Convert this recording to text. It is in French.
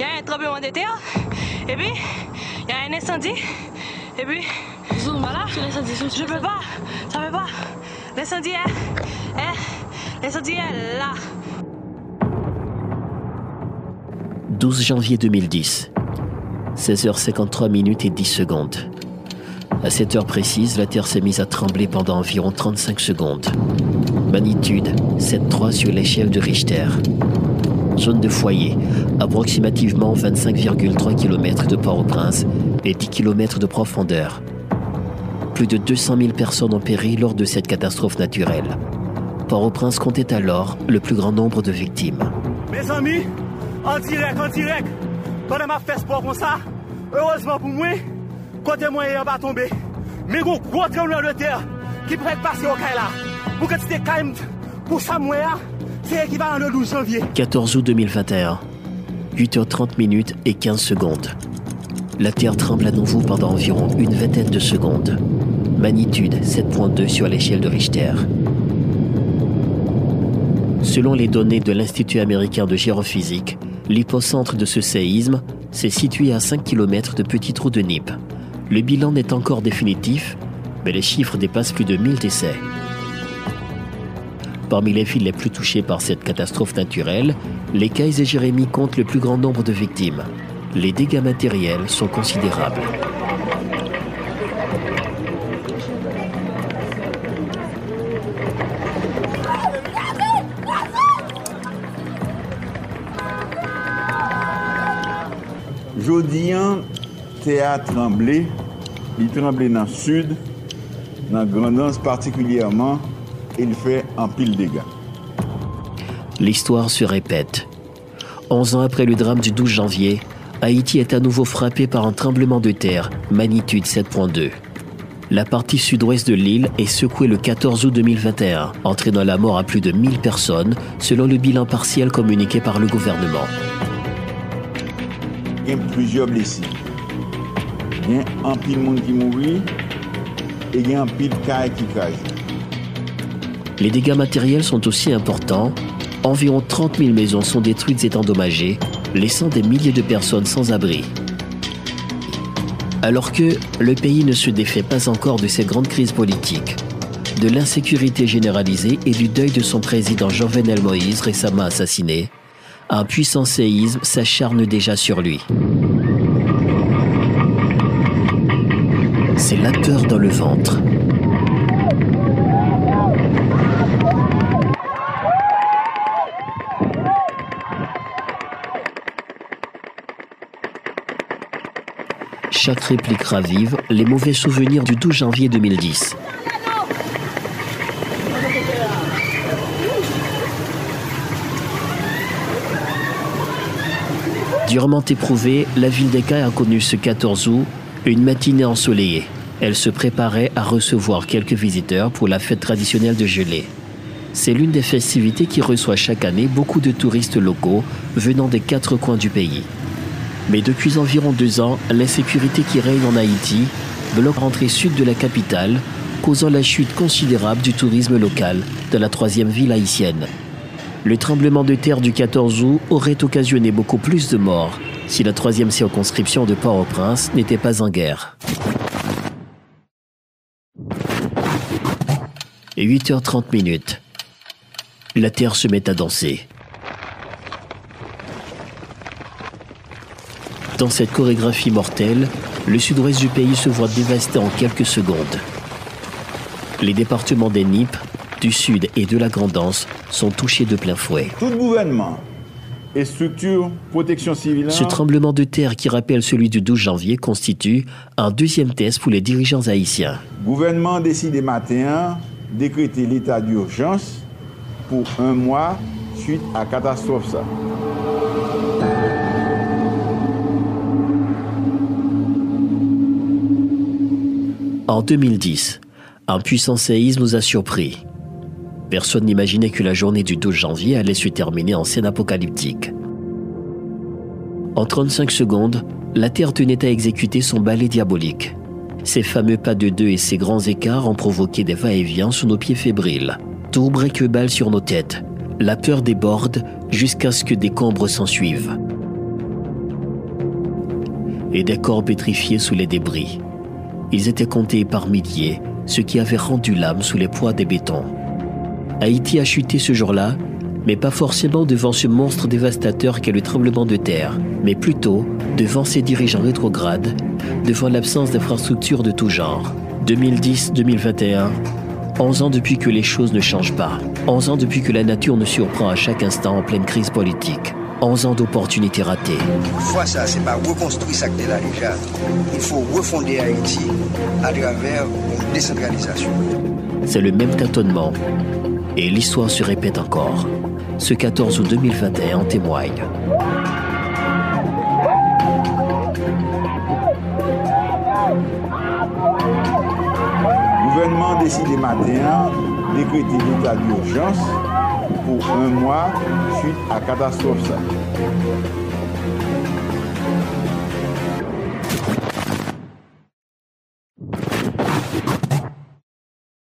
il y a un tremblement de terre, et puis il y a un incendie, et puis voilà, je peux pas, ça peut pas. L'incendie est, est, l'incendie est là. 12 janvier 2010, 16h53 minutes et 10 secondes. À cette heure précise, la Terre s'est mise à trembler pendant environ 35 secondes. Magnitude 7,3 sur l'échelle de Richter. Zone de foyer, approximativement 25,3 km de Port-au-Prince et 10 km de profondeur. Plus de 200 000 personnes ont péri lors de cette catastrophe naturelle. Port-au-Prince comptait alors le plus grand nombre de victimes. Mes amis, en direct, en direct, pendant ma fait sport comme ça, heureusement pour moi, côté moyen va tomber. Mais gros, gros tremblement de terre qui pourrait passer au là. Pour que tu te calmes, pour ça, moi, c'est équivalent le 12 janvier. 14 août 2021, 8h30 minutes et 15 secondes. La Terre tremble à nouveau pendant environ une vingtaine de secondes. Magnitude 7.2 sur l'échelle de Richter. Selon les données de l'Institut américain de géophysique, l'hypocentre de ce séisme s'est situé à 5 km de Petit Trou de Nip. Le bilan n'est encore définitif, mais les chiffres dépassent plus de 1000 décès. Parmi les villes les plus touchées par cette catastrophe naturelle, les Cailles et Jérémy comptent le plus grand nombre de victimes. Les dégâts matériels sont considérables. Jodi an, te a tremblé, il tremblé dans le sud, dans Grandance particulièrement, il fait un pile dégâts. L'histoire se répète. 11 ans après le drame du 12 janvier, Haïti est à nouveau frappé par un tremblement de terre, magnitude 7.2. La partie sud-ouest de l'île est secouée le 14 août 2021, entraînant la mort à plus de 1000 personnes, selon le bilan partiel communiqué par le gouvernement. Il y a plusieurs blessés. Il y a un pile de monde qui mourit et il y a un pile de qui caille. Les dégâts matériels sont aussi importants. Environ 30 000 maisons sont détruites et endommagées, laissant des milliers de personnes sans abri. Alors que le pays ne se défait pas encore de ces grandes crises politiques, de l'insécurité généralisée et du deuil de son président Jovenel Moïse récemment assassiné, un puissant séisme s'acharne déjà sur lui. C'est la peur dans le ventre. Chaque réplique ravive les mauvais souvenirs du 12 janvier 2010. Durement éprouvée, la ville d'Eka a connu ce 14 août une matinée ensoleillée. Elle se préparait à recevoir quelques visiteurs pour la fête traditionnelle de gelée. C'est l'une des festivités qui reçoit chaque année beaucoup de touristes locaux venant des quatre coins du pays. Mais depuis environ deux ans, l'insécurité qui règne en Haïti bloque l'entrée sud de la capitale, causant la chute considérable du tourisme local de la troisième ville haïtienne. Le tremblement de terre du 14 août aurait occasionné beaucoup plus de morts si la troisième circonscription de Port-au-Prince n'était pas en guerre. Et 8h30 minutes. La terre se met à danser. Dans cette chorégraphie mortelle, le sud-ouest du pays se voit dévasté en quelques secondes. Les départements des Nipes, du sud et de la Grandance sont touchés de plein fouet. Tout gouvernement et structure protection civile. Ce tremblement de terre qui rappelle celui du 12 janvier constitue un deuxième test pour les dirigeants haïtiens. Le gouvernement décide matin décréter l'état d'urgence pour un mois suite à catastrophe ça. En 2010, un puissant séisme nous a surpris. Personne n'imaginait que la journée du 12 janvier allait se terminer en scène apocalyptique. En 35 secondes, la Terre tenait à exécuter son ballet diabolique. Ces fameux pas de deux et ces grands écarts ont provoqué des va-et-vient sous nos pieds fébriles. Tour que balle sur nos têtes. La peur déborde jusqu'à ce que des combres s'ensuivent. et des corps pétrifiés sous les débris. Ils étaient comptés par milliers, ce qui avait rendu l'âme sous les poids des bétons. Haïti a chuté ce jour-là, mais pas forcément devant ce monstre dévastateur qu'est le tremblement de terre, mais plutôt devant ses dirigeants rétrogrades, devant l'absence d'infrastructures de tout genre. 2010-2021, 11 ans depuis que les choses ne changent pas, 11 ans depuis que la nature nous surprend à chaque instant en pleine crise politique. 11 ans d'opportunités ratées. Fois ça, c'est pas reconstruire ça que là déjà. Il faut refonder Haïti à travers une décentralisation. C'est le même tâtonnement. Et l'histoire se répète encore. Ce 14 août 2021 en témoigne. Le gouvernement décidé matin décréter l'état d'urgence pour un mois suite à catastrophe.